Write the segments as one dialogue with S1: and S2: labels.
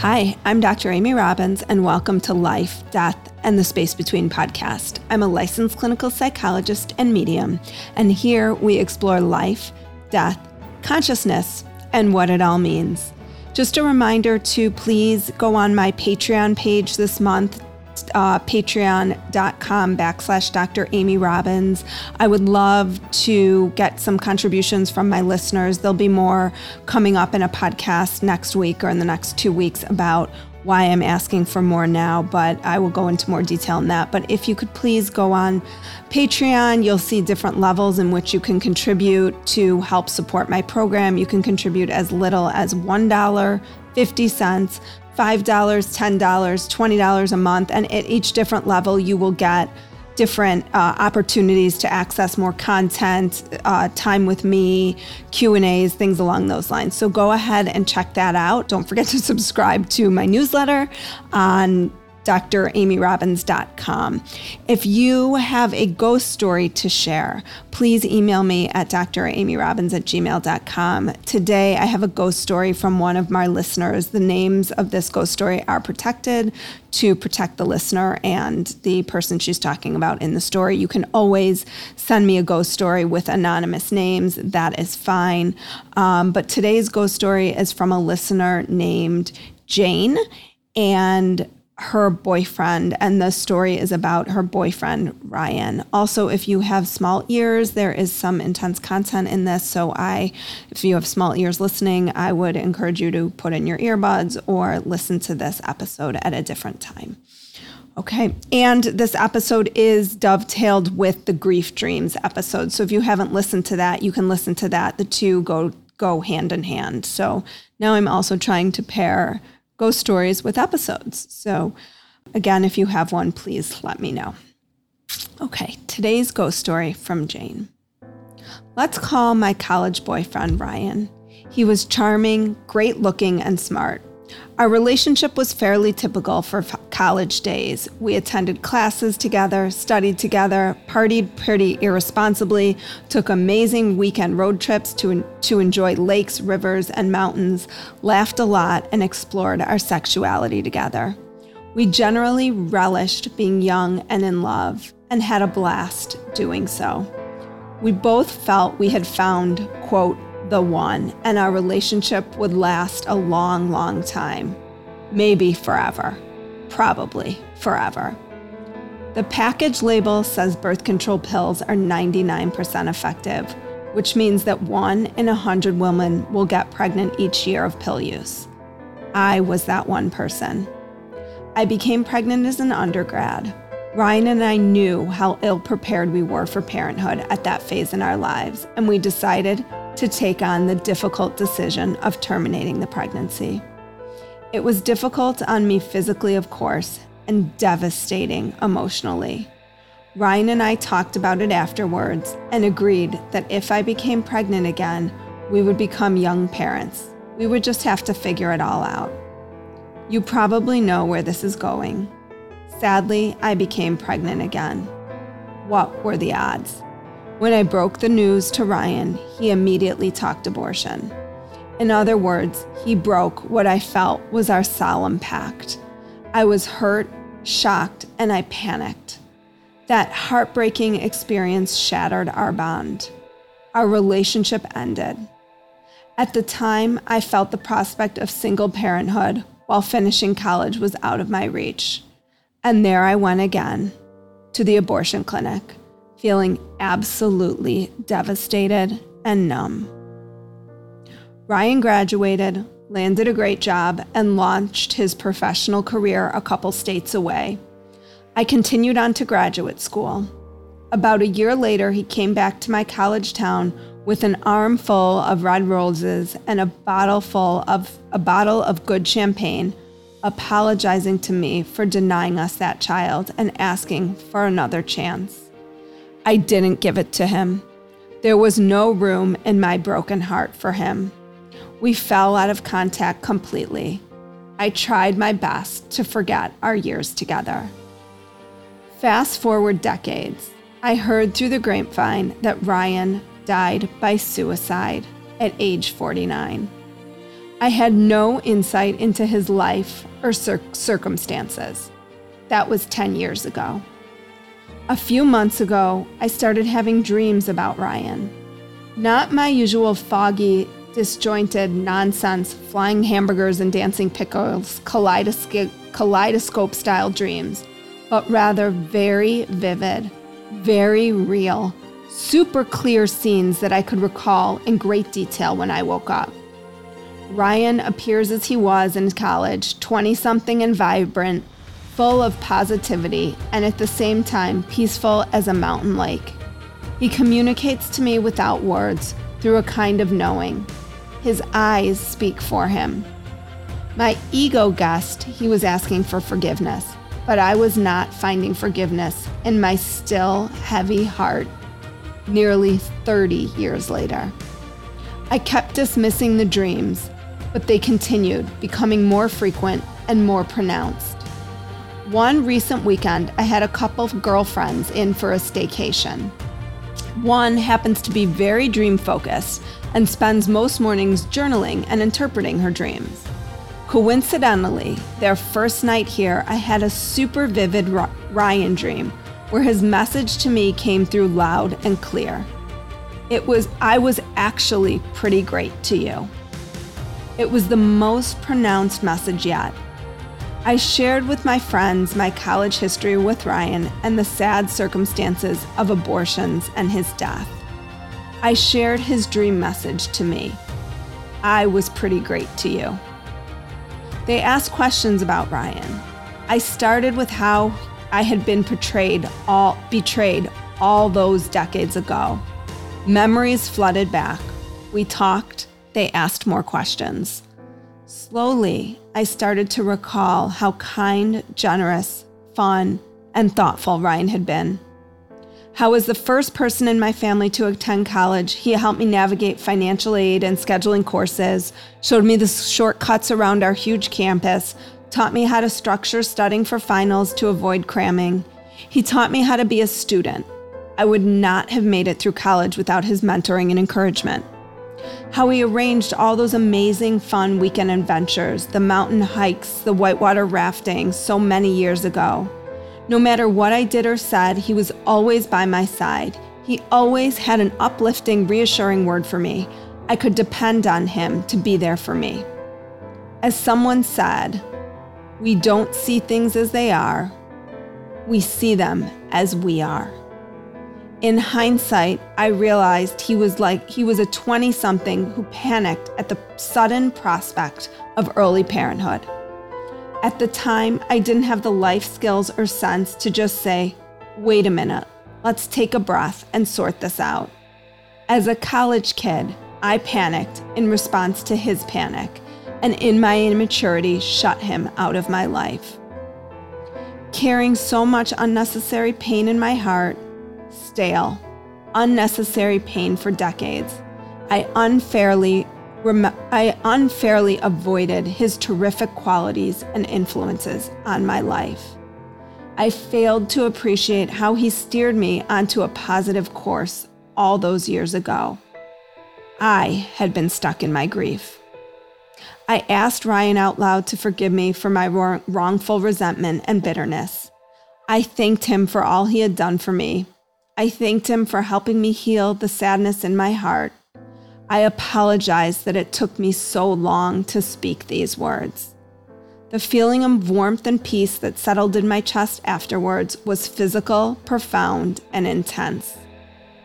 S1: Hi, I'm Dr. Amy Robbins, and welcome to Life, Death, and the Space Between podcast. I'm a licensed clinical psychologist and medium, and here we explore life, death, consciousness, and what it all means. Just a reminder to please go on my Patreon page this month uh, patreon.com backslash Dr. Amy Robbins. I would love to get some contributions from my listeners. There'll be more coming up in a podcast next week or in the next two weeks about why I'm asking for more now, but I will go into more detail on that. But if you could please go on Patreon, you'll see different levels in which you can contribute to help support my program. You can contribute as little as $1.50 $5, $10, $20 a month. And at each different level, you will get different uh, opportunities to access more content, uh, time with me, Q and A's, things along those lines. So go ahead and check that out. Don't forget to subscribe to my newsletter on dramyrobbins.com. If you have a ghost story to share, please email me at dramyrobbins at gmail.com. Today, I have a ghost story from one of my listeners. The names of this ghost story are protected to protect the listener and the person she's talking about in the story. You can always send me a ghost story with anonymous names. That is fine. Um, but today's ghost story is from a listener named Jane. And her boyfriend, and the story is about her boyfriend, Ryan. Also, if you have small ears, there is some intense content in this. So, I, if you have small ears listening, I would encourage you to put in your earbuds or listen to this episode at a different time. Okay. And this episode is dovetailed with the Grief Dreams episode. So, if you haven't listened to that, you can listen to that. The two go go hand in hand. So, now I'm also trying to pair ghost stories with episodes. So, again, if you have one, please let me know. Okay, today's ghost story from Jane. Let's call my college boyfriend Ryan. He was charming, great looking, and smart. Our relationship was fairly typical for college days. We attended classes together, studied together, partied pretty irresponsibly, took amazing weekend road trips to, to enjoy lakes, rivers, and mountains, laughed a lot, and explored our sexuality together. We generally relished being young and in love and had a blast doing so. We both felt we had found, quote, the one, and our relationship would last a long, long time. Maybe forever. Probably forever. The package label says birth control pills are 99% effective, which means that one in a hundred women will get pregnant each year of pill use. I was that one person. I became pregnant as an undergrad. Ryan and I knew how ill prepared we were for parenthood at that phase in our lives, and we decided to take on the difficult decision of terminating the pregnancy. It was difficult on me physically, of course, and devastating emotionally. Ryan and I talked about it afterwards and agreed that if I became pregnant again, we would become young parents. We would just have to figure it all out. You probably know where this is going. Sadly, I became pregnant again. What were the odds? When I broke the news to Ryan, he immediately talked abortion. In other words, he broke what I felt was our solemn pact. I was hurt, shocked, and I panicked. That heartbreaking experience shattered our bond. Our relationship ended. At the time, I felt the prospect of single parenthood while finishing college was out of my reach. And there I went again to the abortion clinic feeling absolutely devastated and numb. Ryan graduated, landed a great job, and launched his professional career a couple states away. I continued on to graduate school. About a year later, he came back to my college town with an armful of red roses and a bottle full of a bottle of good champagne, apologizing to me for denying us that child and asking for another chance. I didn't give it to him. There was no room in my broken heart for him. We fell out of contact completely. I tried my best to forget our years together. Fast forward decades, I heard through the grapevine that Ryan died by suicide at age 49. I had no insight into his life or cir- circumstances. That was 10 years ago. A few months ago, I started having dreams about Ryan. Not my usual foggy, disjointed nonsense, flying hamburgers and dancing pickles, kaleidoscope, kaleidoscope style dreams, but rather very vivid, very real, super clear scenes that I could recall in great detail when I woke up. Ryan appears as he was in college, 20 something and vibrant, full of positivity, and at the same time peaceful as a mountain lake. He communicates to me without words, through a kind of knowing. His eyes speak for him. My ego guessed he was asking for forgiveness, but I was not finding forgiveness in my still heavy heart nearly 30 years later. I kept dismissing the dreams, but they continued, becoming more frequent and more pronounced. One recent weekend, I had a couple of girlfriends in for a staycation. One happens to be very dream focused and spends most mornings journaling and interpreting her dreams. Coincidentally, their first night here, I had a super vivid Ryan dream where his message to me came through loud and clear. It was, I was actually pretty great to you. It was the most pronounced message yet. I shared with my friends my college history with Ryan and the sad circumstances of abortions and his death. I shared his dream message to me. I was pretty great to you. They asked questions about Ryan. I started with how I had been portrayed all betrayed all those decades ago. Memories flooded back. We talked, they asked more questions. Slowly, I started to recall how kind, generous, fun, and thoughtful Ryan had been. How, as the first person in my family to attend college, he helped me navigate financial aid and scheduling courses, showed me the shortcuts around our huge campus, taught me how to structure studying for finals to avoid cramming. He taught me how to be a student. I would not have made it through college without his mentoring and encouragement how he arranged all those amazing fun weekend adventures, the mountain hikes, the whitewater rafting so many years ago. No matter what I did or said, he was always by my side. He always had an uplifting, reassuring word for me. I could depend on him to be there for me. As someone said, we don't see things as they are, we see them as we are. In hindsight, I realized he was like he was a 20 something who panicked at the sudden prospect of early parenthood. At the time, I didn't have the life skills or sense to just say, wait a minute, let's take a breath and sort this out. As a college kid, I panicked in response to his panic, and in my immaturity, shut him out of my life. Carrying so much unnecessary pain in my heart, stale, unnecessary pain for decades. I unfairly rem- I unfairly avoided his terrific qualities and influences on my life. I failed to appreciate how he steered me onto a positive course all those years ago. I had been stuck in my grief. I asked Ryan out loud to forgive me for my wrongful resentment and bitterness. I thanked him for all he had done for me I thanked him for helping me heal the sadness in my heart. I apologized that it took me so long to speak these words. The feeling of warmth and peace that settled in my chest afterwards was physical, profound, and intense.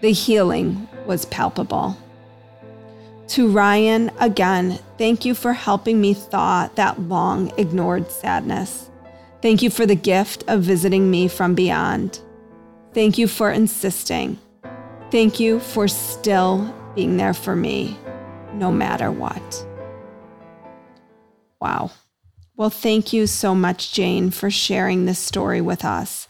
S1: The healing was palpable. To Ryan, again, thank you for helping me thaw that long ignored sadness. Thank you for the gift of visiting me from beyond. Thank you for insisting. Thank you for still being there for me, no matter what. Wow. Well, thank you so much, Jane, for sharing this story with us.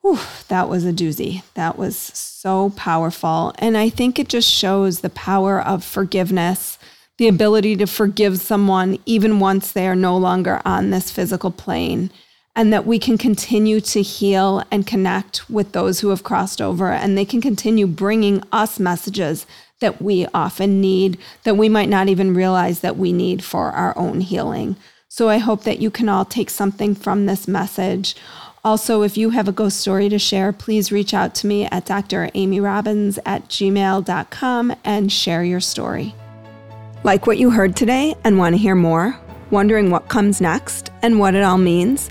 S1: Whew, that was a doozy. That was so powerful. And I think it just shows the power of forgiveness, the ability to forgive someone even once they are no longer on this physical plane and that we can continue to heal and connect with those who have crossed over and they can continue bringing us messages that we often need, that we might not even realize that we need for our own healing. So I hope that you can all take something from this message. Also, if you have a ghost story to share, please reach out to me at dramyrobbins at gmail.com and share your story. Like what you heard today and want to hear more? Wondering what comes next and what it all means?